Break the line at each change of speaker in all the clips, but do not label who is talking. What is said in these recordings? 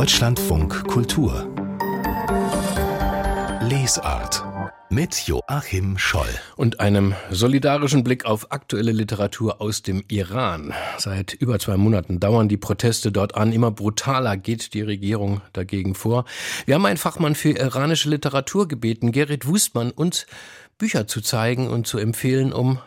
Deutschlandfunk Kultur Lesart mit Joachim Scholl.
Und einem solidarischen Blick auf aktuelle Literatur aus dem Iran. Seit über zwei Monaten dauern die Proteste dort an. Immer brutaler geht die Regierung dagegen vor. Wir haben einen Fachmann für iranische Literatur gebeten, Gerrit Wustmann, uns Bücher zu zeigen und zu empfehlen, um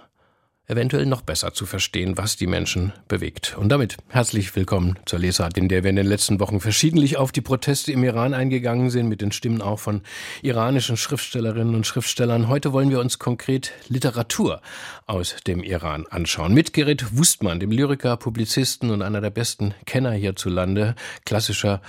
eventuell noch besser zu verstehen, was die Menschen bewegt. Und damit herzlich willkommen zur Lesart, in der wir in den letzten Wochen verschiedentlich auf die Proteste im Iran eingegangen sind, mit den Stimmen auch von iranischen Schriftstellerinnen und Schriftstellern. Heute wollen wir uns konkret Literatur aus dem Iran anschauen. Mit Gerrit Wustmann, dem Lyriker, Publizisten und einer der besten Kenner hierzulande, klassischer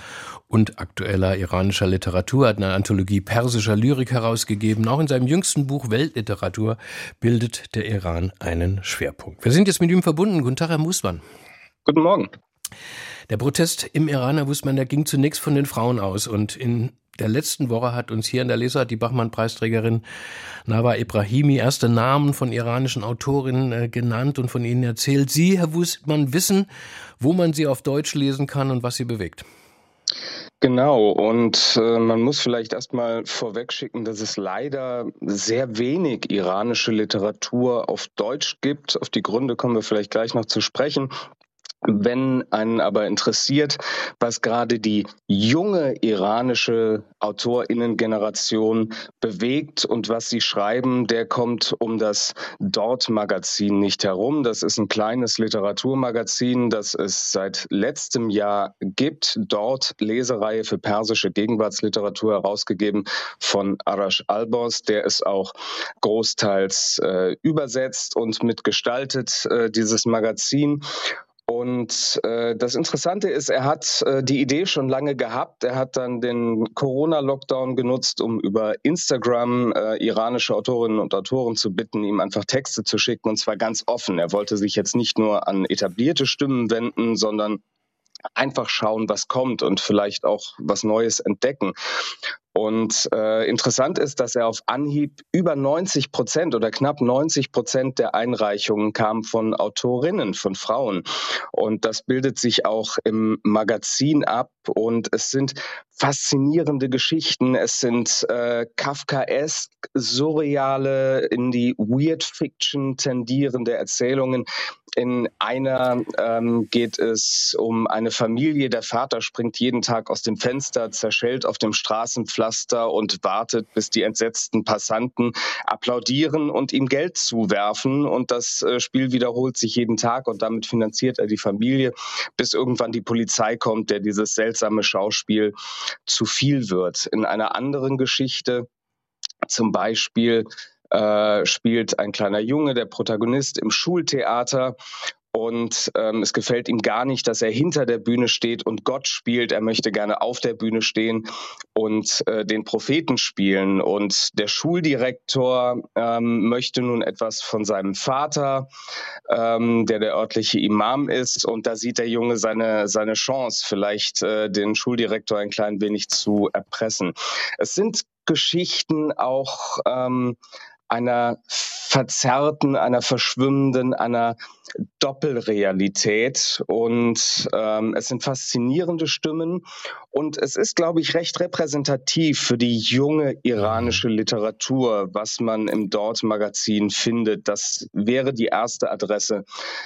und aktueller iranischer Literatur, hat eine Anthologie persischer Lyrik herausgegeben. Auch in seinem jüngsten Buch Weltliteratur bildet der Iran einen Schwerpunkt. Wir sind jetzt mit ihm verbunden. Guten Tag, Herr Musmann.
Guten Morgen.
Der Protest im Iran, Herr Musmann, der ging zunächst von den Frauen aus und in der letzten Woche hat uns hier in der Leser die Bachmann-Preisträgerin Nawa Ibrahimi erste Namen von iranischen Autorinnen äh, genannt und von ihnen erzählt. Sie, Herr Wusmann, wissen, wo man sie auf Deutsch lesen kann und was sie bewegt.
Genau, und äh, man muss vielleicht erstmal vorwegschicken, dass es leider sehr wenig iranische Literatur auf Deutsch gibt. Auf die Gründe kommen wir vielleicht gleich noch zu sprechen. Wenn einen aber interessiert, was gerade die junge iranische Autorinnengeneration bewegt und was sie schreiben, der kommt um das Dort-Magazin nicht herum. Das ist ein kleines Literaturmagazin, das es seit letztem Jahr gibt. Dort Lesereihe für persische Gegenwartsliteratur herausgegeben von Arash Albos. Der ist auch großteils äh, übersetzt und mitgestaltet, äh, dieses Magazin. Und äh, das Interessante ist, er hat äh, die Idee schon lange gehabt. Er hat dann den Corona-Lockdown genutzt, um über Instagram äh, iranische Autorinnen und Autoren zu bitten, ihm einfach Texte zu schicken, und zwar ganz offen. Er wollte sich jetzt nicht nur an etablierte Stimmen wenden, sondern einfach schauen, was kommt und vielleicht auch was Neues entdecken. Und äh, interessant ist, dass er auf Anhieb über 90 Prozent oder knapp 90 Prozent der Einreichungen kamen von Autorinnen, von Frauen. Und das bildet sich auch im Magazin ab. Und es sind faszinierende Geschichten. Es sind äh, Kafkaesk, surreale, in die Weird Fiction tendierende Erzählungen. In einer ähm, geht es um eine Familie. Der Vater springt jeden Tag aus dem Fenster, zerschellt auf dem Straßenpflaster Pflaster und wartet, bis die entsetzten Passanten applaudieren und ihm Geld zuwerfen. Und das äh, Spiel wiederholt sich jeden Tag und damit finanziert er die Familie, bis irgendwann die Polizei kommt, der dieses seltsame Schauspiel zu viel wird. In einer anderen Geschichte zum Beispiel äh, spielt ein kleiner Junge, der Protagonist im Schultheater und ähm, es gefällt ihm gar nicht, dass er hinter der Bühne steht und Gott spielt. Er möchte gerne auf der Bühne stehen und äh, den Propheten spielen. Und der Schuldirektor ähm, möchte nun etwas von seinem Vater, ähm, der der örtliche Imam ist. Und da sieht der Junge seine, seine Chance, vielleicht äh, den Schuldirektor ein klein wenig zu erpressen. Es sind Geschichten auch ähm, einer verzerrten, einer verschwimmenden, einer Doppelrealität. Und ähm, es sind faszinierende Stimmen. Und es ist, glaube ich, recht repräsentativ für die junge iranische Literatur, was man im Dort-Magazin findet. Das wäre die erste Adresse,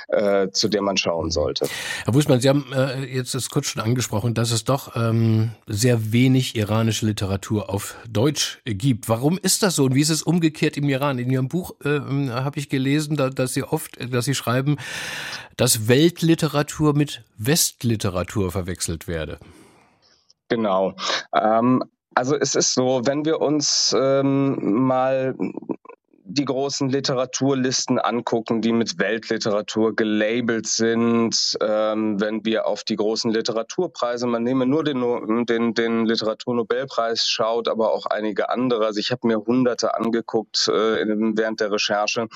äh, zu der man schauen sollte.
Herr Busmann, Sie haben äh, jetzt das kurz schon angesprochen, dass es doch ähm, sehr wenig iranische Literatur auf Deutsch gibt. Warum ist das so und wie ist es umgekehrt im Iran? In Ihrem Buch äh, habe ich gelesen, da, dass Sie oft, dass Sie schreiben, dass Weltliteratur mit Westliteratur verwechselt werde.
Genau. Ähm, also es ist so, wenn wir uns ähm, mal die großen Literaturlisten angucken, die mit Weltliteratur gelabelt sind, ähm, wenn wir auf die großen Literaturpreise, man nehme nur den, den, den Literaturnobelpreis schaut, aber auch einige andere, also ich habe mir hunderte angeguckt äh, während der Recherche,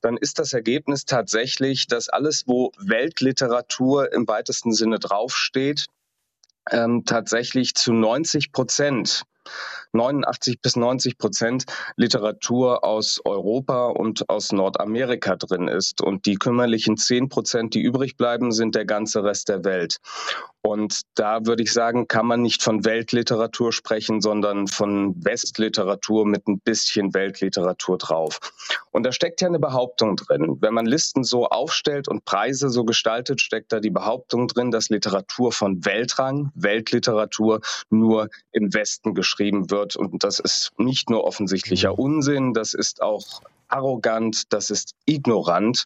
dann ist das Ergebnis tatsächlich, dass alles, wo Weltliteratur im weitesten Sinne draufsteht, ähm, tatsächlich zu 90 Prozent 89 bis 90 Prozent Literatur aus Europa und aus Nordamerika drin ist. Und die kümmerlichen 10 Prozent, die übrig bleiben, sind der ganze Rest der Welt. Und da würde ich sagen, kann man nicht von Weltliteratur sprechen, sondern von Westliteratur mit ein bisschen Weltliteratur drauf. Und da steckt ja eine Behauptung drin. Wenn man Listen so aufstellt und Preise so gestaltet, steckt da die Behauptung drin, dass Literatur von Weltrang, Weltliteratur nur im Westen geschrieben wird. Und das ist nicht nur offensichtlicher mhm. Unsinn, das ist auch arrogant, das ist ignorant.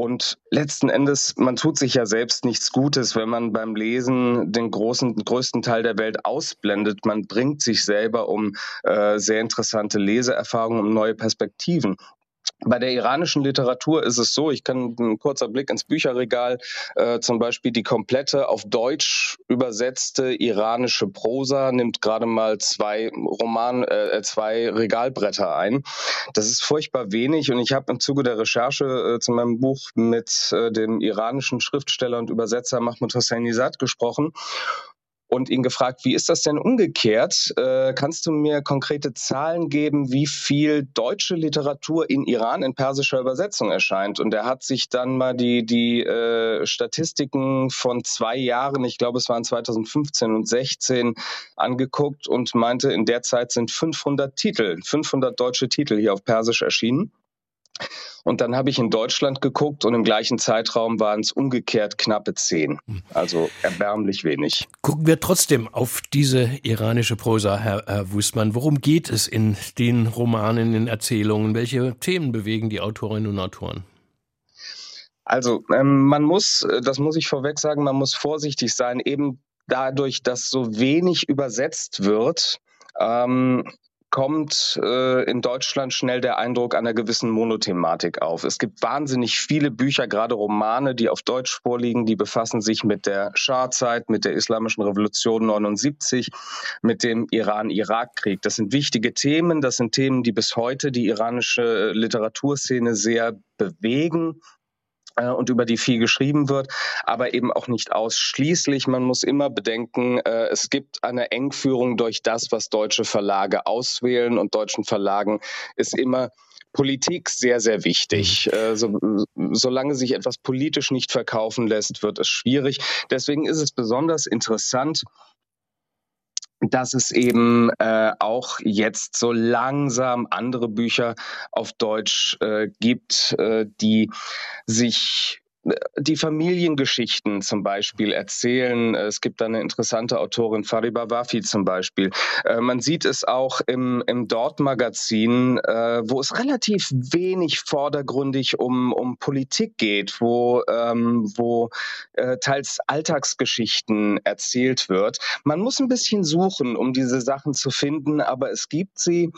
Und letzten Endes, man tut sich ja selbst nichts Gutes, wenn man beim Lesen den großen, größten Teil der Welt ausblendet. Man bringt sich selber um äh, sehr interessante Leseerfahrungen, um neue Perspektiven. Bei der iranischen Literatur ist es so, ich kann ein kurzer Blick ins Bücherregal, äh, zum Beispiel die komplette auf Deutsch übersetzte iranische Prosa nimmt gerade mal zwei Roman, äh, zwei Regalbretter ein. Das ist furchtbar wenig und ich habe im Zuge der Recherche äh, zu meinem Buch mit äh, dem iranischen Schriftsteller und Übersetzer Mahmoud Hosseini-Sad gesprochen und ihn gefragt, wie ist das denn umgekehrt? Äh, kannst du mir konkrete Zahlen geben, wie viel deutsche Literatur in Iran in persischer Übersetzung erscheint? Und er hat sich dann mal die, die äh, Statistiken von zwei Jahren, ich glaube es waren 2015 und 16, angeguckt und meinte, in der Zeit sind 500 Titel, 500 deutsche Titel hier auf Persisch erschienen. Und dann habe ich in Deutschland geguckt und im gleichen Zeitraum waren es umgekehrt knappe zehn. Hm. Also erbärmlich wenig.
Gucken wir trotzdem auf diese iranische Prosa, Herr, Herr Wusmann. Worum geht es in den Romanen, in den Erzählungen? Welche Themen bewegen die Autorinnen und Autoren?
Also ähm, man muss, äh, das muss ich vorweg sagen, man muss vorsichtig sein, eben dadurch, dass so wenig übersetzt wird. Ähm, kommt äh, in Deutschland schnell der Eindruck einer gewissen Monothematik auf. Es gibt wahnsinnig viele Bücher, gerade Romane, die auf Deutsch vorliegen, die befassen sich mit der Schah-Zeit, mit der Islamischen Revolution 79, mit dem Iran-Irak-Krieg. Das sind wichtige Themen, das sind Themen, die bis heute die iranische Literaturszene sehr bewegen äh, und über die viel geschrieben wird, aber eben auch nicht ausschließlich. Man muss immer bedenken, äh, es gibt eine Engführung durch das, was deutsche Verlage auswählen und deutschen Verlagen ist immer Politik sehr, sehr wichtig. Mhm. Äh, so, solange sich etwas politisch nicht verkaufen lässt, wird es schwierig. Deswegen ist es besonders interessant, dass es eben äh, auch jetzt so langsam andere Bücher auf Deutsch äh, gibt, äh, die sich die Familiengeschichten zum Beispiel erzählen. Es gibt da eine interessante Autorin, Fariba Wafi zum Beispiel. Äh, man sieht es auch im, im Dort-Magazin, äh, wo es relativ wenig vordergründig um, um Politik geht, wo, ähm, wo äh, teils Alltagsgeschichten erzählt wird. Man muss ein bisschen suchen, um diese Sachen zu finden, aber es gibt sie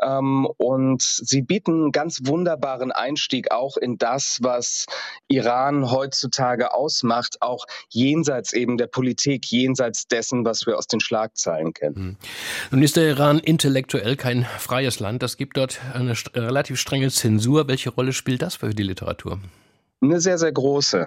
ähm, und sie bieten einen ganz wunderbaren Einstieg auch in das, was Iran Iran heutzutage ausmacht, auch jenseits eben der Politik, jenseits dessen, was wir aus den Schlagzeilen kennen. Hm.
Nun ist der Iran intellektuell kein freies Land. Es gibt dort eine relativ strenge Zensur. Welche Rolle spielt das für die Literatur?
Eine sehr, sehr große.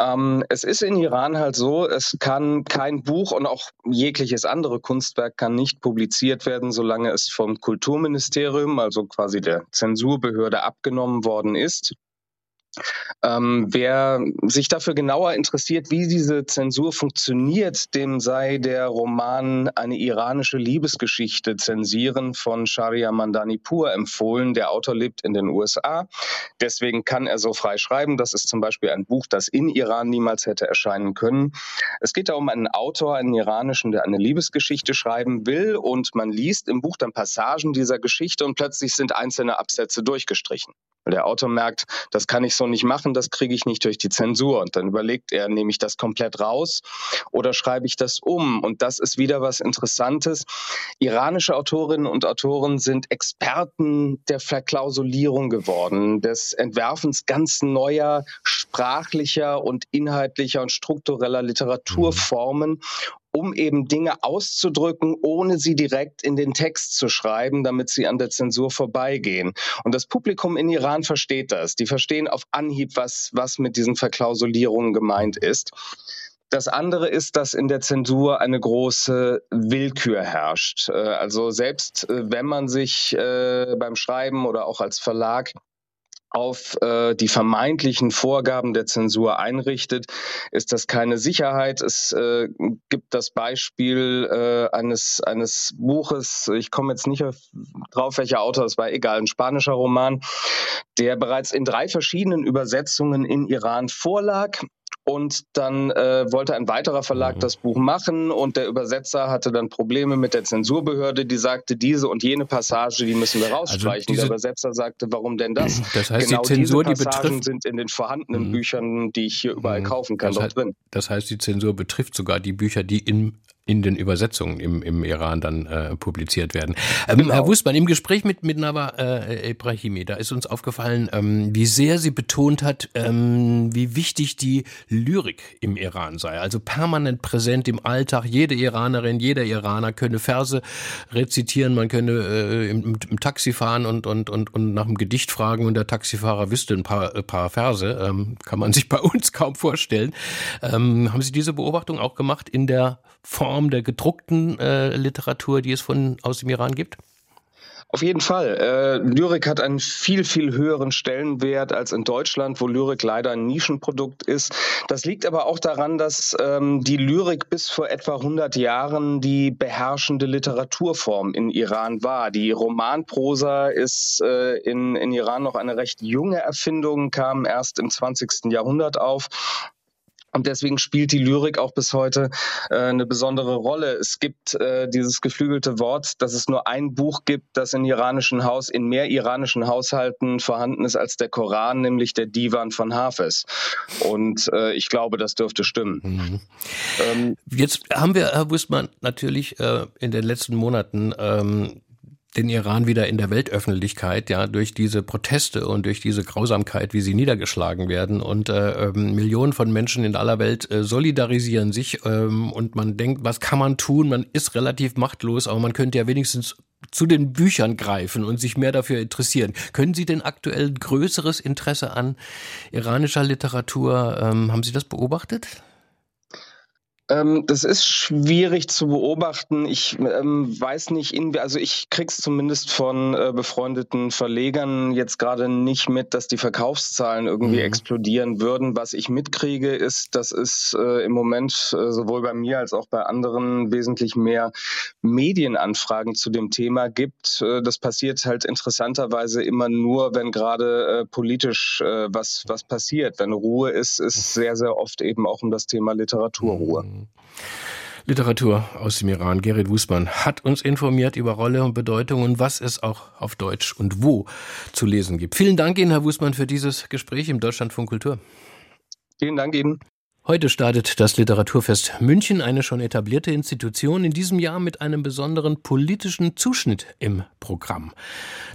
Ähm, es ist in Iran halt so, es kann kein Buch und auch jegliches andere Kunstwerk kann nicht publiziert werden, solange es vom Kulturministerium, also quasi der Zensurbehörde, abgenommen worden ist. Ähm, wer sich dafür genauer interessiert, wie diese Zensur funktioniert, dem sei der Roman Eine iranische Liebesgeschichte zensieren von Sharia Mandanipur empfohlen. Der Autor lebt in den USA. Deswegen kann er so frei schreiben. Das ist zum Beispiel ein Buch, das in Iran niemals hätte erscheinen können. Es geht da um einen Autor, einen iranischen, der eine Liebesgeschichte schreiben will und man liest im Buch dann Passagen dieser Geschichte und plötzlich sind einzelne Absätze durchgestrichen. Der Autor merkt, das kann ich so nicht machen, das kriege ich nicht durch die Zensur. Und dann überlegt er, nehme ich das komplett raus oder schreibe ich das um? Und das ist wieder was Interessantes. Iranische Autorinnen und Autoren sind Experten der Verklausulierung geworden, des Entwerfens ganz neuer sprachlicher und inhaltlicher und struktureller Literaturformen um eben Dinge auszudrücken, ohne sie direkt in den Text zu schreiben, damit sie an der Zensur vorbeigehen. Und das Publikum in Iran versteht das. Die verstehen auf Anhieb, was, was mit diesen Verklausulierungen gemeint ist. Das andere ist, dass in der Zensur eine große Willkür herrscht. Äh, also selbst äh, wenn man sich äh, beim Schreiben oder auch als Verlag auf äh, die vermeintlichen Vorgaben der Zensur einrichtet, ist das keine Sicherheit. Es äh, gibt das Beispiel äh, eines, eines Buches, ich komme jetzt nicht auf, drauf, welcher Autor, es war egal, ein spanischer Roman, der bereits in drei verschiedenen Übersetzungen in Iran vorlag und dann äh, wollte ein weiterer Verlag mhm. das Buch machen und der Übersetzer hatte dann Probleme mit der Zensurbehörde, die sagte, diese und jene Passage, die müssen wir also rausstreichen. Also der Übersetzer sagte, warum denn das?
Das heißt, genau die Zensur,
diese
Passagen die betrifft...
sind in den vorhandenen mhm. Büchern, die ich hier überall mhm. kaufen kann,
das heißt,
drin.
Das heißt, die Zensur betrifft sogar die Bücher, die in in den Übersetzungen im, im Iran dann äh, publiziert werden. Ähm, genau. Herr Wustmann, im Gespräch mit, mit Nawa äh, Ibrahimi, da ist uns aufgefallen, ähm, wie sehr sie betont hat, ähm, wie wichtig die Lyrik im Iran sei. Also permanent präsent im Alltag. Jede Iranerin, jeder Iraner könne Verse rezitieren, man könne äh, im, im, Taxi fahren und, und, und, und nach einem Gedicht fragen und der Taxifahrer wüsste ein paar, ein paar Verse. Ähm, kann man sich bei uns kaum vorstellen. Ähm, haben Sie diese Beobachtung auch gemacht in der Form der gedruckten äh, Literatur, die es von aus dem Iran gibt?
Auf jeden Fall. Äh, Lyrik hat einen viel, viel höheren Stellenwert als in Deutschland, wo Lyrik leider ein Nischenprodukt ist. Das liegt aber auch daran, dass ähm, die Lyrik bis vor etwa 100 Jahren die beherrschende Literaturform in Iran war. Die Romanprosa ist äh, in, in Iran noch eine recht junge Erfindung, kam erst im 20. Jahrhundert auf. Und deswegen spielt die Lyrik auch bis heute äh, eine besondere Rolle. Es gibt äh, dieses geflügelte Wort, dass es nur ein Buch gibt, das in iranischen Haus, in mehr iranischen Haushalten vorhanden ist als der Koran, nämlich der Divan von Hafez. Und äh, ich glaube, das dürfte stimmen.
Mhm. Ähm, Jetzt haben wir, Herr Wüstmann, natürlich äh, in den letzten Monaten ähm, den Iran wieder in der Weltöffentlichkeit, ja, durch diese Proteste und durch diese Grausamkeit, wie sie niedergeschlagen werden. Und äh, ähm, Millionen von Menschen in aller Welt äh, solidarisieren sich ähm, und man denkt, was kann man tun? Man ist relativ machtlos, aber man könnte ja wenigstens zu den Büchern greifen und sich mehr dafür interessieren. Können Sie denn aktuell größeres Interesse an iranischer Literatur? Ähm, haben Sie das beobachtet?
Ähm, das ist schwierig zu beobachten. Ich ähm, weiß nicht, in, also ich krieg's zumindest von äh, befreundeten Verlegern jetzt gerade nicht mit, dass die Verkaufszahlen irgendwie mhm. explodieren würden. Was ich mitkriege, ist, dass es äh, im Moment äh, sowohl bei mir als auch bei anderen wesentlich mehr Medienanfragen zu dem Thema gibt. Äh, das passiert halt interessanterweise immer nur, wenn gerade äh, politisch äh, was, was passiert. Wenn Ruhe ist, ist sehr, sehr oft eben auch um das Thema Literaturruhe. Mhm.
Literatur aus dem Iran. Gerrit Wusmann hat uns informiert über Rolle und Bedeutung und was es auch auf Deutsch und wo zu lesen gibt. Vielen Dank Ihnen, Herr Wusmann, für dieses Gespräch im Deutschlandfunk Kultur.
Vielen Dank Ihnen.
Heute startet das Literaturfest München, eine schon etablierte Institution, in diesem Jahr mit einem besonderen politischen Zuschnitt im Programm.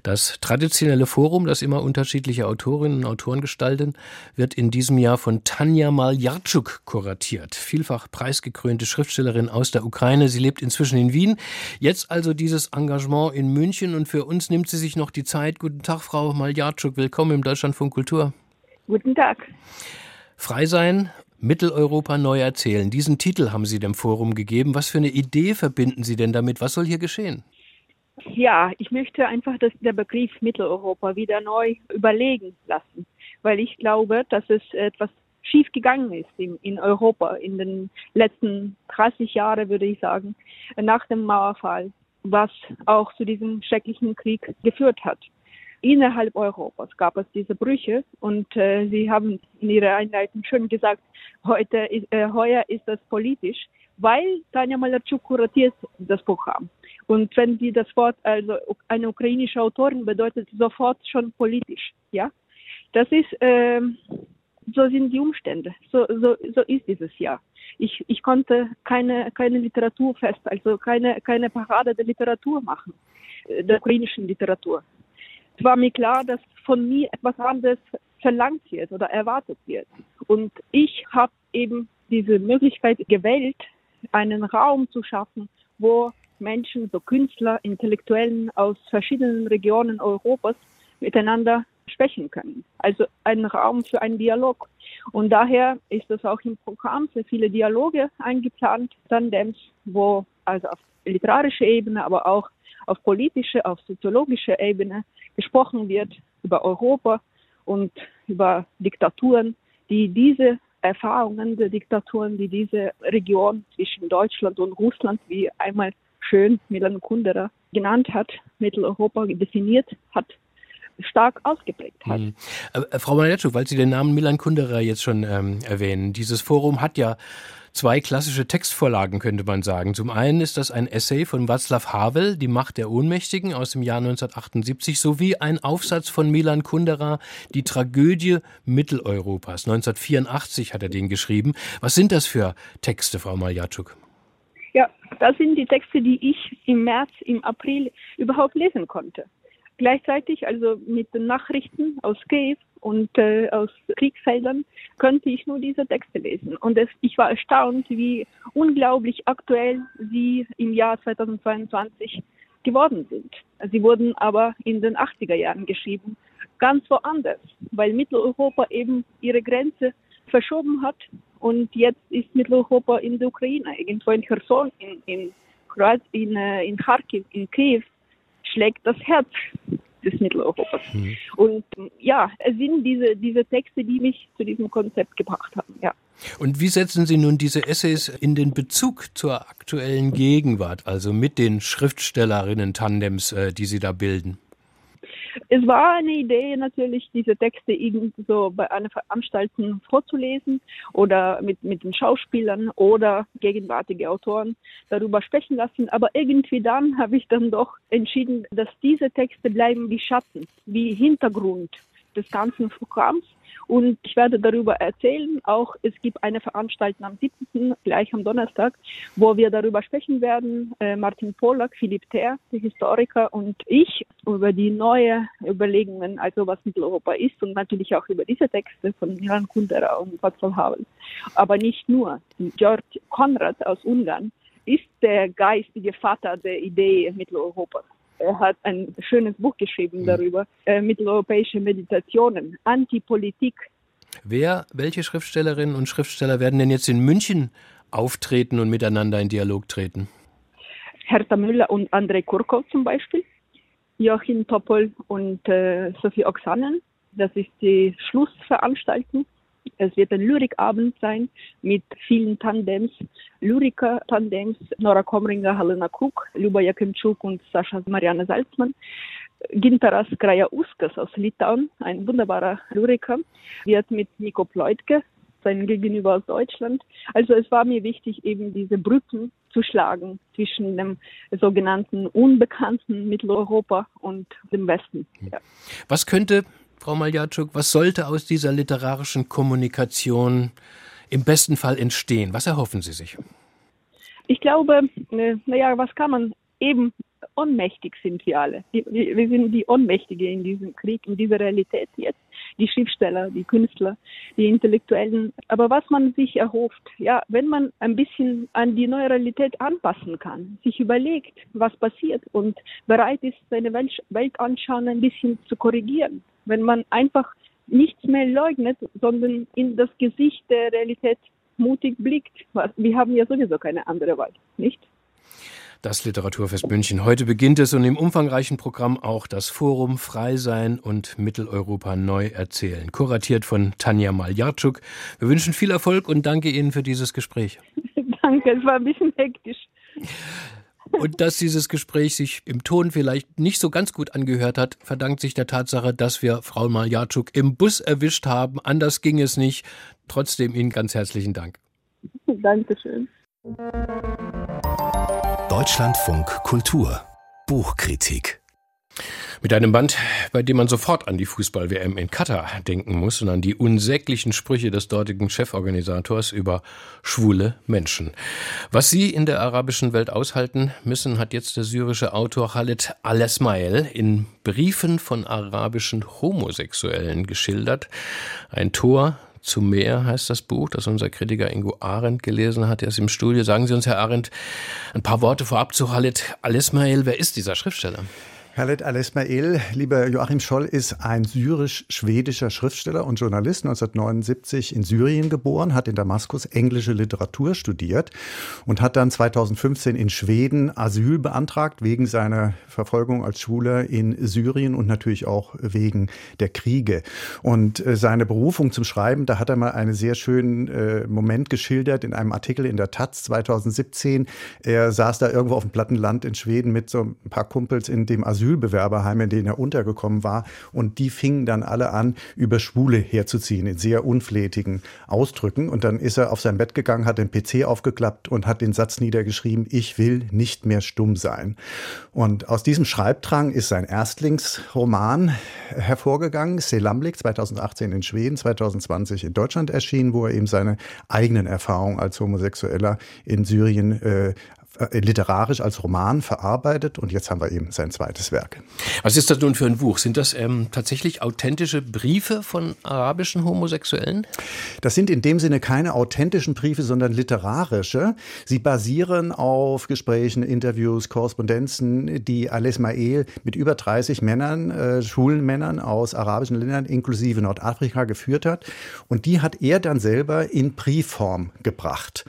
Das traditionelle Forum, das immer unterschiedliche Autorinnen und Autoren gestalten, wird in diesem Jahr von Tanja Maljarczuk kuratiert. Vielfach preisgekrönte Schriftstellerin aus der Ukraine. Sie lebt inzwischen in Wien. Jetzt also dieses Engagement in München und für uns nimmt sie sich noch die Zeit. Guten Tag, Frau Maljarczuk. Willkommen im Deutschlandfunk Kultur.
Guten Tag.
Frei sein Mitteleuropa neu erzählen. Diesen Titel haben Sie dem Forum gegeben. Was für eine Idee verbinden Sie denn damit? Was soll hier geschehen?
Ja, ich möchte einfach dass der Begriff Mitteleuropa wieder neu überlegen lassen, weil ich glaube, dass es etwas schief gegangen ist in, in Europa in den letzten 30 Jahren, würde ich sagen, nach dem Mauerfall, was auch zu diesem schrecklichen Krieg geführt hat innerhalb Europas gab es diese Brüche und äh, Sie haben in Ihrer Einleitung schon gesagt, heute äh, heuer ist das politisch, weil Tanja Malarczuk kuratiert das Programm. Und wenn Sie das Wort, also eine ukrainische Autorin bedeutet sofort schon politisch, ja. Das ist, äh, so sind die Umstände, so, so, so ist dieses Jahr. Ich, ich konnte keine, keine Literaturfest, also keine, keine Parade der Literatur machen, äh, der ukrainischen Literatur es war mir klar, dass von mir etwas anderes verlangt wird oder erwartet wird. Und ich habe eben diese Möglichkeit gewählt, einen Raum zu schaffen, wo Menschen, so Künstler, Intellektuellen aus verschiedenen Regionen Europas miteinander sprechen können. Also ein Raum für einen Dialog. Und daher ist es auch im Programm sehr viele Dialoge eingeplant, Tandems, wo also auf literarischer Ebene, aber auch auf politischer, auf soziologischer Ebene gesprochen wird über Europa und über Diktaturen, die diese Erfahrungen der Diktaturen, die diese Region zwischen Deutschland und Russland, wie einmal schön Milan Kundera genannt hat, Mitteleuropa definiert hat, stark ausgeprägt hat. Mhm.
Äh, Frau Maletschuk, weil Sie den Namen Milan Kundera jetzt schon ähm, erwähnen, dieses Forum hat ja zwei klassische Textvorlagen, könnte man sagen. Zum einen ist das ein Essay von Václav Havel, Die Macht der Ohnmächtigen aus dem Jahr 1978, sowie ein Aufsatz von Milan Kundera, Die Tragödie Mitteleuropas. 1984 hat er den geschrieben. Was sind das für Texte, Frau Maljatschuk?
Ja, das sind die Texte, die ich im März, im April überhaupt lesen konnte. Gleichzeitig, also mit den Nachrichten aus Kiew und äh, aus Kriegsfeldern, konnte ich nur diese Texte lesen. Und es, ich war erstaunt, wie unglaublich aktuell sie im Jahr 2022 geworden sind. Sie wurden aber in den 80er Jahren geschrieben, ganz woanders, weil Mitteleuropa eben ihre Grenze verschoben hat und jetzt ist Mitteleuropa in der Ukraine, irgendwo in Cherson, in, in, in, äh, in Kharkiv, in Kiew schlägt das Herz des Mitteleuropas. Mhm. Und ja, es sind diese, diese Texte, die mich zu diesem Konzept gebracht haben, ja.
Und wie setzen Sie nun diese Essays in den Bezug zur aktuellen Gegenwart, also mit den Schriftstellerinnen-Tandems, äh, die Sie da bilden?
Es war eine Idee natürlich, diese Texte irgendwie so bei einer Veranstaltung vorzulesen oder mit, mit den Schauspielern oder gegenwärtige Autoren darüber sprechen lassen. Aber irgendwie dann habe ich dann doch entschieden, dass diese Texte bleiben wie Schatten, wie Hintergrund des ganzen Programms und ich werde darüber erzählen. Auch es gibt eine Veranstaltung am 7., gleich am Donnerstag, wo wir darüber sprechen werden. Äh, Martin Pollack, Philipp Ter, der Historiker und ich über die neue Überlegungen, also was Mitteleuropa ist und natürlich auch über diese Texte von Milan Kundera und Václav Havel. Aber nicht nur. Georg Konrad aus Ungarn ist der geistige Vater der Idee Mitteleuropas. Er hat ein schönes Buch geschrieben mhm. darüber, äh, mitteleuropäische Meditationen, Antipolitik.
Wer, welche Schriftstellerinnen und Schriftsteller werden denn jetzt in München auftreten und miteinander in Dialog treten?
Hertha Müller und Andrei Kurkow zum Beispiel, Joachim Toppel und äh, Sophie Oksanen. Das ist die Schlussveranstaltung es wird ein Lyrikabend sein mit vielen Tandems, Lyriker-Tandems, Nora Komringer, Helena Cook, Luba Jakimczuk und Sascha Marianne Salzmann. Gintaras Krajauskas aus Litauen, ein wunderbarer Lyriker, wird mit Nico Pleutke, sein Gegenüber aus Deutschland. Also es war mir wichtig, eben diese Brücken zu schlagen zwischen dem sogenannten unbekannten Mitteleuropa und dem Westen. Ja.
Was könnte Frau Maljatschuk, was sollte aus dieser literarischen Kommunikation im besten Fall entstehen? Was erhoffen Sie sich?
Ich glaube, äh, naja, was kann man eben ohnmächtig sind wir alle. Wir sind die Ohnmächtige in diesem Krieg, in dieser Realität jetzt. Die Schriftsteller, die Künstler, die Intellektuellen. Aber was man sich erhofft, ja, wenn man ein bisschen an die neue Realität anpassen kann, sich überlegt, was passiert und bereit ist, seine Weltanschauung ein bisschen zu korrigieren, wenn man einfach nichts mehr leugnet, sondern in das Gesicht der Realität mutig blickt. Wir haben ja sowieso keine andere Wahl, nicht?
Das Literaturfest München. Heute beginnt es und im umfangreichen Programm auch das Forum Frei sein und Mitteleuropa neu erzählen. Kuratiert von Tanja Maljarczuk. Wir wünschen viel Erfolg und danke Ihnen für dieses Gespräch.
danke, es war ein bisschen hektisch.
Und dass dieses Gespräch sich im Ton vielleicht nicht so ganz gut angehört hat, verdankt sich der Tatsache, dass wir Frau Maljatschuk im Bus erwischt haben. Anders ging es nicht. Trotzdem Ihnen ganz herzlichen Dank.
Dankeschön.
Deutschlandfunk Kultur Buchkritik
mit einem Band, bei dem man sofort an die Fußball-WM in Katar denken muss und an die unsäglichen Sprüche des dortigen Cheforganisators über schwule Menschen. Was sie in der arabischen Welt aushalten müssen, hat jetzt der syrische Autor Khaled Al-Esmail in Briefen von arabischen Homosexuellen geschildert. Ein Tor zu mehr heißt das Buch, das unser Kritiker Ingo Arendt gelesen hat. Er ist im Studio. Sagen Sie uns, Herr Arendt, ein paar Worte vorab zu Khaled Al-Esmail. Wer ist dieser Schriftsteller?
Khaled Al-Esmail, lieber Joachim Scholl, ist ein syrisch-schwedischer Schriftsteller und Journalist, 1979 in Syrien geboren, hat in Damaskus englische Literatur studiert und hat dann 2015 in Schweden Asyl beantragt wegen seiner Verfolgung als Schwuler in Syrien und natürlich auch wegen der Kriege. Und äh, seine Berufung zum Schreiben, da hat er mal einen sehr schönen äh, Moment geschildert in einem Artikel in der Taz 2017. Er saß da irgendwo auf dem Plattenland in Schweden mit so ein paar Kumpels in dem Asyl Asylbewerberheim, in denen er untergekommen war. Und die fingen dann alle an, über Schwule herzuziehen, in sehr unflätigen Ausdrücken. Und dann ist er auf sein Bett gegangen, hat den PC aufgeklappt und hat den Satz niedergeschrieben, ich will nicht mehr stumm sein. Und aus diesem Schreibdrang ist sein Erstlingsroman hervorgegangen, Selamblik, 2018 in Schweden, 2020 in Deutschland erschienen, wo er eben seine eigenen Erfahrungen als Homosexueller in Syrien äh, äh, literarisch als Roman verarbeitet und jetzt haben wir eben sein zweites Werk.
Was ist das nun für ein Buch? Sind das ähm, tatsächlich authentische Briefe von arabischen Homosexuellen?
Das sind in dem Sinne keine authentischen Briefe, sondern literarische. Sie basieren auf Gesprächen, Interviews, Korrespondenzen, die Al-Esmail mit über 30 Männern, äh, Schulenmännern aus arabischen Ländern inklusive Nordafrika geführt hat. Und die hat er dann selber in Briefform gebracht.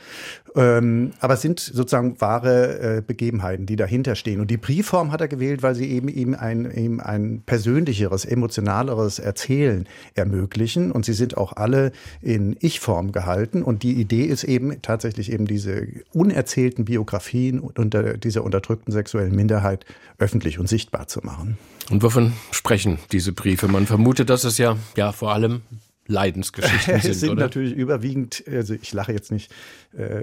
Ähm, aber es sind sozusagen wahre äh, Begebenheiten, die dahinter stehen. Und die Briefform hat er gewählt, weil sie eben ihm ein, ihm ein persönlicheres, emotionaleres Erzählen ermöglichen. Und sie sind auch alle in Ich-Form gehalten. Und die Idee ist eben tatsächlich eben diese unerzählten Biografien unter dieser unterdrückten sexuellen Minderheit öffentlich und sichtbar zu machen.
Und wovon sprechen diese Briefe? Man vermutet, dass es ja, ja vor allem Leidensgeschichten sind.
Es sind
oder?
natürlich überwiegend, also ich lache jetzt nicht, äh,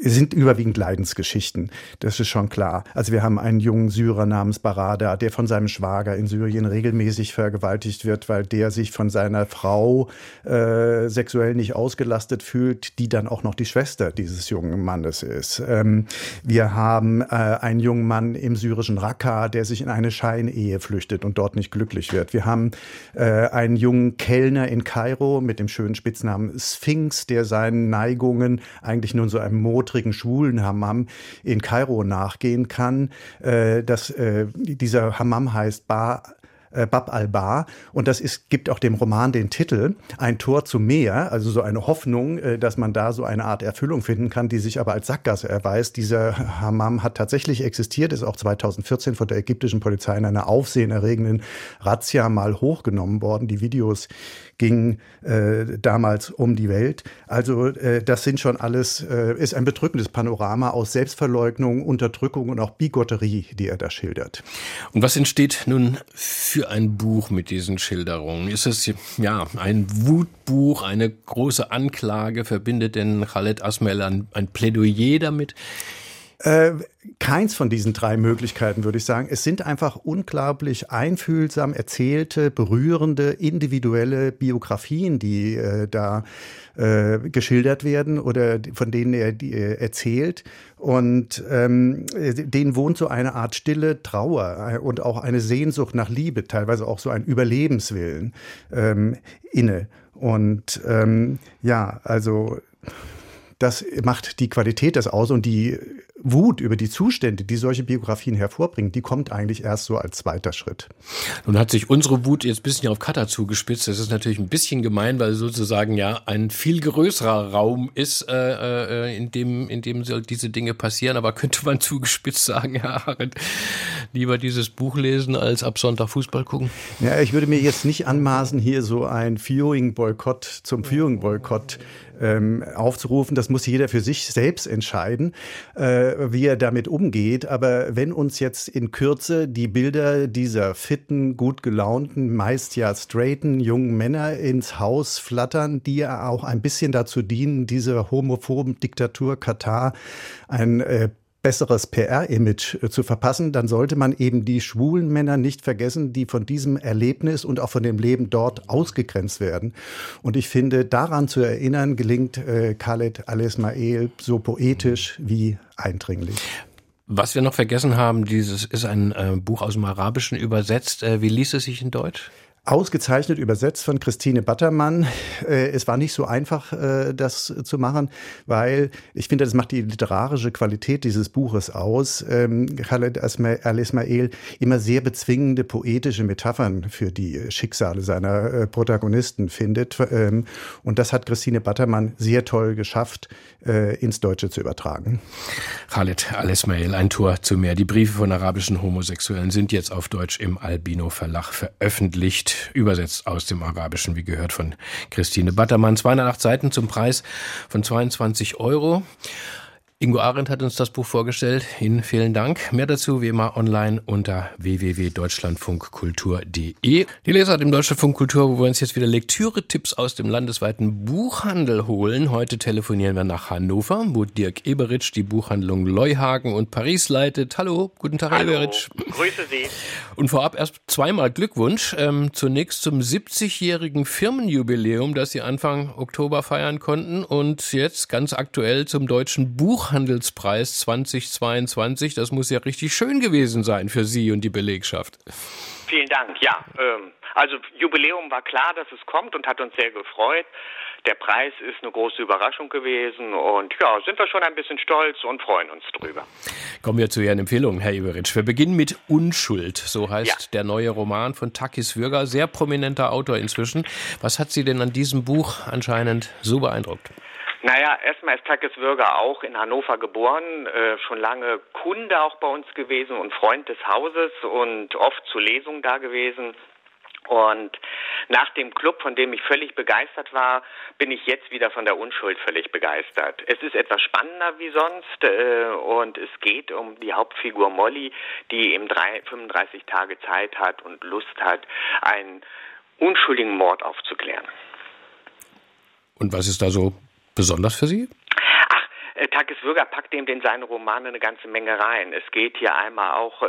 sind überwiegend Leidensgeschichten. Das ist schon klar. Also wir haben einen jungen Syrer namens Barada, der von seinem Schwager in Syrien regelmäßig vergewaltigt wird, weil der sich von seiner Frau äh, sexuell nicht ausgelastet fühlt, die dann auch noch die Schwester dieses jungen Mannes ist. Ähm, wir haben äh, einen jungen Mann im syrischen Raqqa, der sich in eine Scheinehe flüchtet und dort nicht glücklich wird. Wir haben äh, einen jungen Kellner in Kairo mit dem schönen Spitznamen Sphinx, der seinen Neigungen eigentlich nur so einem modrigen schwulen Hammam in Kairo nachgehen kann. Äh, das, äh, dieser Hammam heißt Bar äh, Bab al-Bar. Und das ist, gibt auch dem Roman den Titel Ein Tor zum Meer, also so eine Hoffnung, äh, dass man da so eine Art Erfüllung finden kann, die sich aber als Sackgasse erweist. Dieser Hammam hat tatsächlich existiert, ist auch 2014 von der ägyptischen Polizei in einer aufsehenerregenden Razzia mal hochgenommen worden. Die Videos gingen äh, damals um die Welt. Also äh, das sind schon alles, äh, ist ein bedrückendes Panorama aus Selbstverleugnung, Unterdrückung und auch Bigotterie, die er da schildert.
Und was entsteht nun für ein Buch mit diesen Schilderungen? Ist es ja ein Wutbuch, eine große Anklage? Verbindet denn Khaled Asmel ein, ein Plädoyer damit?
Äh, keins von diesen drei Möglichkeiten, würde ich sagen. Es sind einfach unglaublich einfühlsam erzählte, berührende, individuelle Biografien, die äh, da äh, geschildert werden oder von denen er die, äh, erzählt. Und ähm, denen wohnt so eine Art stille Trauer äh, und auch eine Sehnsucht nach Liebe, teilweise auch so ein Überlebenswillen ähm, inne. Und ähm, ja, also das macht die Qualität des aus und die Wut über die Zustände, die solche Biografien hervorbringen, die kommt eigentlich erst so als zweiter Schritt.
Nun hat sich unsere Wut jetzt ein bisschen auf Katar zugespitzt. Das ist natürlich ein bisschen gemein, weil sozusagen ja ein viel größerer Raum ist, äh, äh in dem in dem diese Dinge passieren. Aber könnte man zugespitzt sagen, Herr Arendt, lieber dieses Buch lesen als ab Sonntag Fußball gucken?
Ja, ich würde mir jetzt nicht anmaßen, hier so ein Viewing-Boykott zum Viewing-Boykott ähm, aufzurufen. Das muss jeder für sich selbst entscheiden, äh, wie er damit umgeht. Aber wenn uns jetzt in Kürze die Bilder dieser fitten, gut gelaunten, meist ja straighten jungen Männer ins Haus flattern, die ja auch ein bisschen dazu dienen, diese homophoben Diktatur Katar ein äh, besseres PR-Image äh, zu verpassen, dann sollte man eben die schwulen Männer nicht vergessen, die von diesem Erlebnis und auch von dem Leben dort ausgegrenzt werden. Und ich finde, daran zu erinnern, gelingt äh, Khaled Al-Esmail so poetisch wie eindringlich.
Was wir noch vergessen haben, dieses ist ein äh, Buch aus dem Arabischen übersetzt. Äh, wie liest es sich in Deutsch?
Ausgezeichnet übersetzt von Christine Battermann. Äh, es war nicht so einfach, äh, das zu machen, weil ich finde, das macht die literarische Qualität dieses Buches aus. Ähm, Khaled al-Ismail immer sehr bezwingende poetische Metaphern für die Schicksale seiner äh, Protagonisten findet. Ähm, und das hat Christine Battermann sehr toll geschafft, ins Deutsche zu übertragen.
Khaled al-Ismail, ein Tor zu mehr. Die Briefe von arabischen Homosexuellen sind jetzt auf Deutsch im Albino Verlag veröffentlicht übersetzt aus dem Arabischen, wie gehört von Christine Battermann. 208 Seiten zum Preis von 22 Euro. Ingo Arendt hat uns das Buch vorgestellt. Ihnen vielen Dank. Mehr dazu wie immer online unter www.deutschlandfunkkultur.de. Die Leser im Deutschlandfunk Kultur, wo wir uns jetzt wieder Lektüre-Tipps aus dem landesweiten Buchhandel holen. Heute telefonieren wir nach Hannover, wo Dirk Eberitsch die Buchhandlung Leuhagen und Paris leitet. Hallo, guten Tag, Hallo. Eberitsch.
Grüße Sie.
Und vorab erst zweimal Glückwunsch. Ähm, zunächst zum 70-jährigen Firmenjubiläum, das Sie Anfang Oktober feiern konnten und jetzt ganz aktuell zum deutschen Buch Buchhandelspreis 2022. Das muss ja richtig schön gewesen sein für Sie und die Belegschaft.
Vielen Dank. Ja, ähm, also Jubiläum war klar, dass es kommt und hat uns sehr gefreut. Der Preis ist eine große Überraschung gewesen und ja, sind wir schon ein bisschen stolz und freuen uns drüber.
Kommen wir zu Ihren Empfehlungen, Herr Iberitsch. Wir beginnen mit Unschuld, so heißt ja. der neue Roman von Takis Würger, sehr prominenter Autor inzwischen. Was hat Sie denn an diesem Buch anscheinend so beeindruckt?
Naja, erstmal ist Takis Würger auch in Hannover geboren, äh, schon lange Kunde auch bei uns gewesen und Freund des Hauses und oft zu Lesungen da gewesen. Und nach dem Club, von dem ich völlig begeistert war, bin ich jetzt wieder von der Unschuld völlig begeistert. Es ist etwas spannender wie sonst äh, und es geht um die Hauptfigur Molly, die eben drei, 35 Tage Zeit hat und Lust hat, einen unschuldigen Mord aufzuklären.
Und was ist da so besonders für Sie?
Äh, Takis Würger packt eben in seine Romane eine ganze Menge rein. Es geht hier einmal auch äh,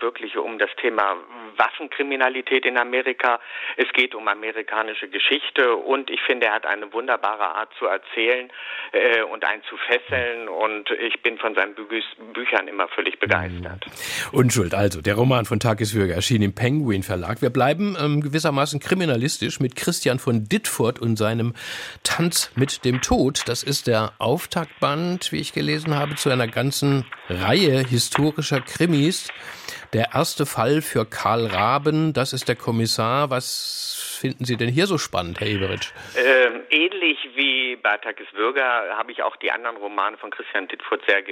wirklich um das Thema Waffenkriminalität in Amerika. Es geht um amerikanische Geschichte und ich finde, er hat eine wunderbare Art zu erzählen äh, und einen zu fesseln und ich bin von seinen Bü Büchern immer völlig begeistert.
Mhm. Unschuld, also der Roman von Takis Würger erschien im Penguin Verlag. Wir bleiben ähm, gewissermaßen kriminalistisch mit Christian von Dittfurt und seinem Tanz mit dem Tod. Das ist der Auftaktband spannend, wie ich gelesen habe, zu einer ganzen Reihe historischer Krimis. Der erste Fall für Karl Raben, das ist der Kommissar. Was finden Sie denn hier so spannend, Herr Eberitsch?
Ähm, ähnlich wie bei Takis Bürger habe ich auch die anderen Romane von Christian Dittfurt sehr,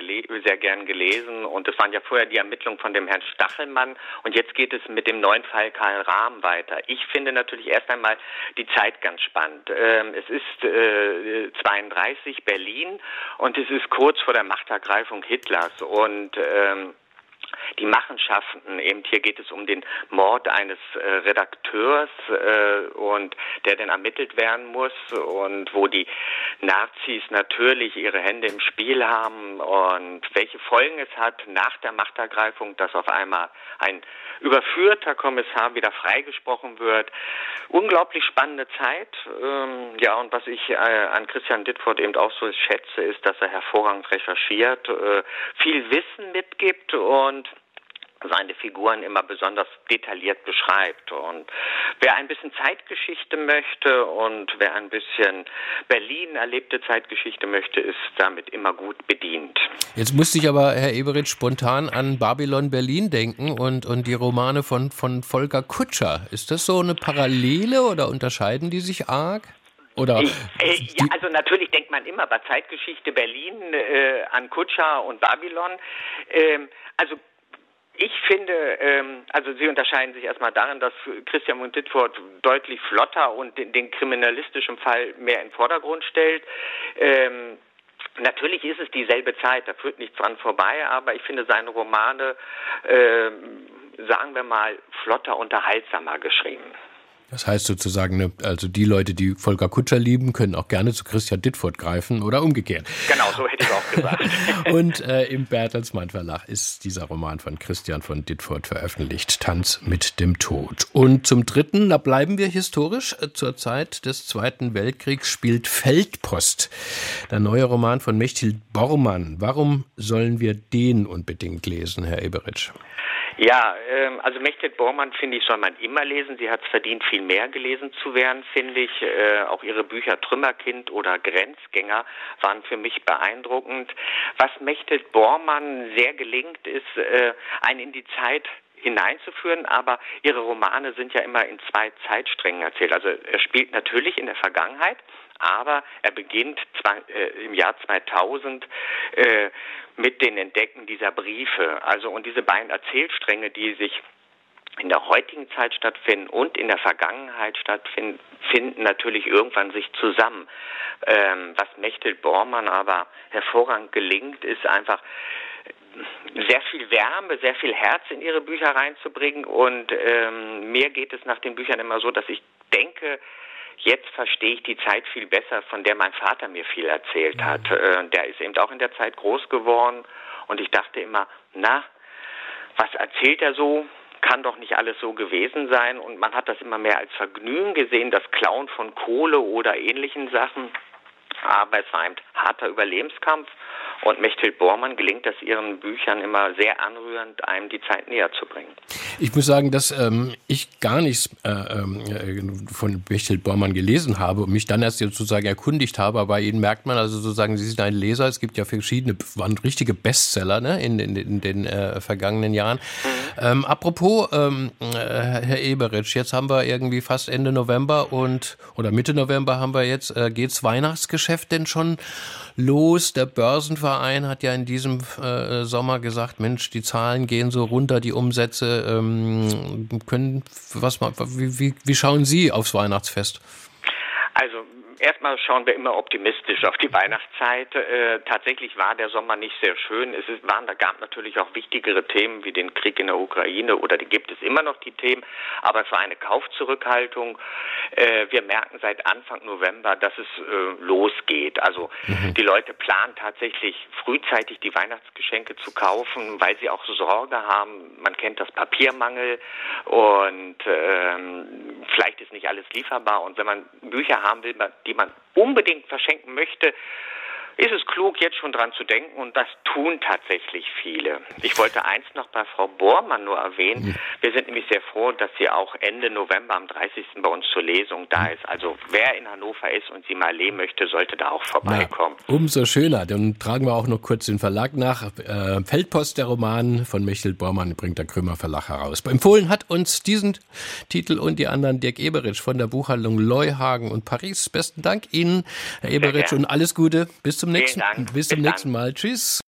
sehr gern gelesen. Und es waren ja vorher die Ermittlungen von dem Herrn Stachelmann. Und jetzt geht es mit dem neuen Fall Karl Rahm weiter. Ich finde natürlich erst einmal die Zeit ganz spannend. Ähm, es ist äh, 32 Berlin und es ist kurz vor der Machtergreifung Hitlers. Und ähm, die Machenschaften. Eben hier geht es um den Mord eines äh, Redakteurs äh, und der dann ermittelt werden muss und wo die Nazis natürlich ihre Hände im Spiel haben und welche Folgen es hat nach der Machtergreifung, dass auf einmal ein überführter Kommissar wieder freigesprochen wird. Unglaublich spannende Zeit. Ähm, ja, und was ich äh, an Christian Dittfurt eben auch so schätze, ist, dass er hervorragend recherchiert, äh, viel Wissen mitgibt und seine Figuren immer besonders detailliert beschreibt. Und wer ein bisschen Zeitgeschichte möchte und wer ein bisschen Berlin erlebte Zeitgeschichte möchte, ist damit immer gut bedient.
Jetzt musste ich aber, Herr Eberitz, spontan an Babylon Berlin denken und, und die Romane von, von Volker Kutscher. Ist das so eine Parallele oder unterscheiden die sich arg? Oder
äh, ja, also natürlich denkt man immer bei Zeitgeschichte Berlin äh, an Kutscher und Babylon. Ähm, also ich finde, ähm, also sie unterscheiden sich erstmal darin, dass Christian von Dittfurt deutlich flotter und den, den kriminalistischen Fall mehr in den Vordergrund stellt. Ähm, natürlich ist es dieselbe Zeit, da führt nichts dran vorbei, aber ich finde seine Romane, äh, sagen wir mal, flotter, unterhaltsamer geschrieben.
Das heißt sozusagen, ne, also die Leute, die Volker Kutscher lieben, können auch gerne zu Christian Dittfurt greifen oder umgekehrt.
Genau, so hätte ich auch gesagt.
Und äh, im Bertelsmann Verlag ist dieser Roman von Christian von Dittfurt veröffentlicht, Tanz mit dem Tod. Und zum Dritten, da bleiben wir historisch, äh, zur Zeit des Zweiten Weltkriegs spielt Feldpost, der neue Roman von Mechthild Bormann. Warum sollen wir den unbedingt lesen, Herr Eberitsch?
Ja, ähm, also Mechthild Bormann, finde ich, soll man immer lesen. Sie hat es verdient, viel mehr gelesen zu werden, finde ich. Äh, auch ihre Bücher Trümmerkind oder Grenzgänger waren für mich beeindruckend. Was Mechthild Bormann sehr gelingt, ist, äh, einen in die Zeit hineinzuführen, aber ihre Romane sind ja immer in zwei Zeitsträngen erzählt. Also er spielt natürlich in der Vergangenheit, aber er beginnt zwei, äh, im Jahr 2000 äh, mit den Entdecken dieser Briefe. Also und diese beiden Erzählstränge, die sich in der heutigen Zeit stattfinden und in der Vergangenheit stattfinden, finden natürlich irgendwann sich zusammen. Ähm, was Mechthild Bormann aber hervorragend gelingt, ist einfach sehr viel Wärme, sehr viel Herz in ihre Bücher reinzubringen. Und ähm, mir geht es nach den Büchern immer so, dass ich denke, jetzt verstehe ich die Zeit viel besser, von der mein Vater mir viel erzählt hat. Mhm. Äh, der ist eben auch in der Zeit groß geworden und ich dachte immer, na, was erzählt er so? Kann doch nicht alles so gewesen sein. Und man hat das immer mehr als Vergnügen gesehen, das Klauen von Kohle oder ähnlichen Sachen. Aber es war ein harter Überlebenskampf und Mechthild Bormann gelingt es ihren Büchern immer sehr anrührend, einem die Zeit näher zu bringen.
Ich muss sagen, dass ähm, ich gar nichts äh, äh, von Mechthild Bormann gelesen habe und mich dann erst sozusagen erkundigt habe. Bei Ihnen merkt man also sozusagen, Sie sind ein Leser. Es gibt ja verschiedene, waren richtige Bestseller ne, in, in, in den äh, vergangenen Jahren. Mhm. Ähm, apropos, ähm, äh, Herr Eberitsch, jetzt haben wir irgendwie fast Ende November und oder Mitte November haben wir jetzt, äh, geht's Weihnachtsgeschäft denn schon los? Der Börsenverein hat ja in diesem äh, Sommer gesagt, Mensch, die Zahlen gehen so runter, die Umsätze ähm, können was wie, wie, wie schauen Sie aufs Weihnachtsfest?
Also erstmal schauen wir immer optimistisch auf die Weihnachtszeit. Äh, tatsächlich war der Sommer nicht sehr schön. Es ist, waren, da gab natürlich auch wichtigere Themen wie den Krieg in der Ukraine oder die gibt es immer noch die Themen, aber es war eine Kaufzurückhaltung. Äh, wir merken seit Anfang November, dass es äh, losgeht. Also mhm. die Leute planen tatsächlich frühzeitig die Weihnachtsgeschenke zu kaufen, weil sie auch Sorge haben. Man kennt das Papiermangel und ähm, vielleicht ist nicht alles lieferbar. Und wenn man Bücher haben will, die man unbedingt verschenken möchte, ist es klug, jetzt schon dran zu denken und das tun tatsächlich viele. Ich wollte eins noch bei Frau Bormann nur erwähnen. Wir sind nämlich sehr froh, dass sie auch Ende November am 30. bei uns zur Lesung da ist. Also wer in Hannover ist und sie mal leben möchte, sollte da auch vorbeikommen.
Na, umso schöner. Dann tragen wir auch noch kurz den Verlag nach. Äh, Feldpost, der Roman von Michel Bormann, bringt der Krömer Verlag heraus. Empfohlen hat uns diesen Titel und die anderen Dirk Eberitsch von der Buchhandlung Leuhagen und Paris. Besten Dank Ihnen, Herr Eberitsch, und alles Gute. Bis zum zum nächsten, bis zum nächsten Mal. Tschüss.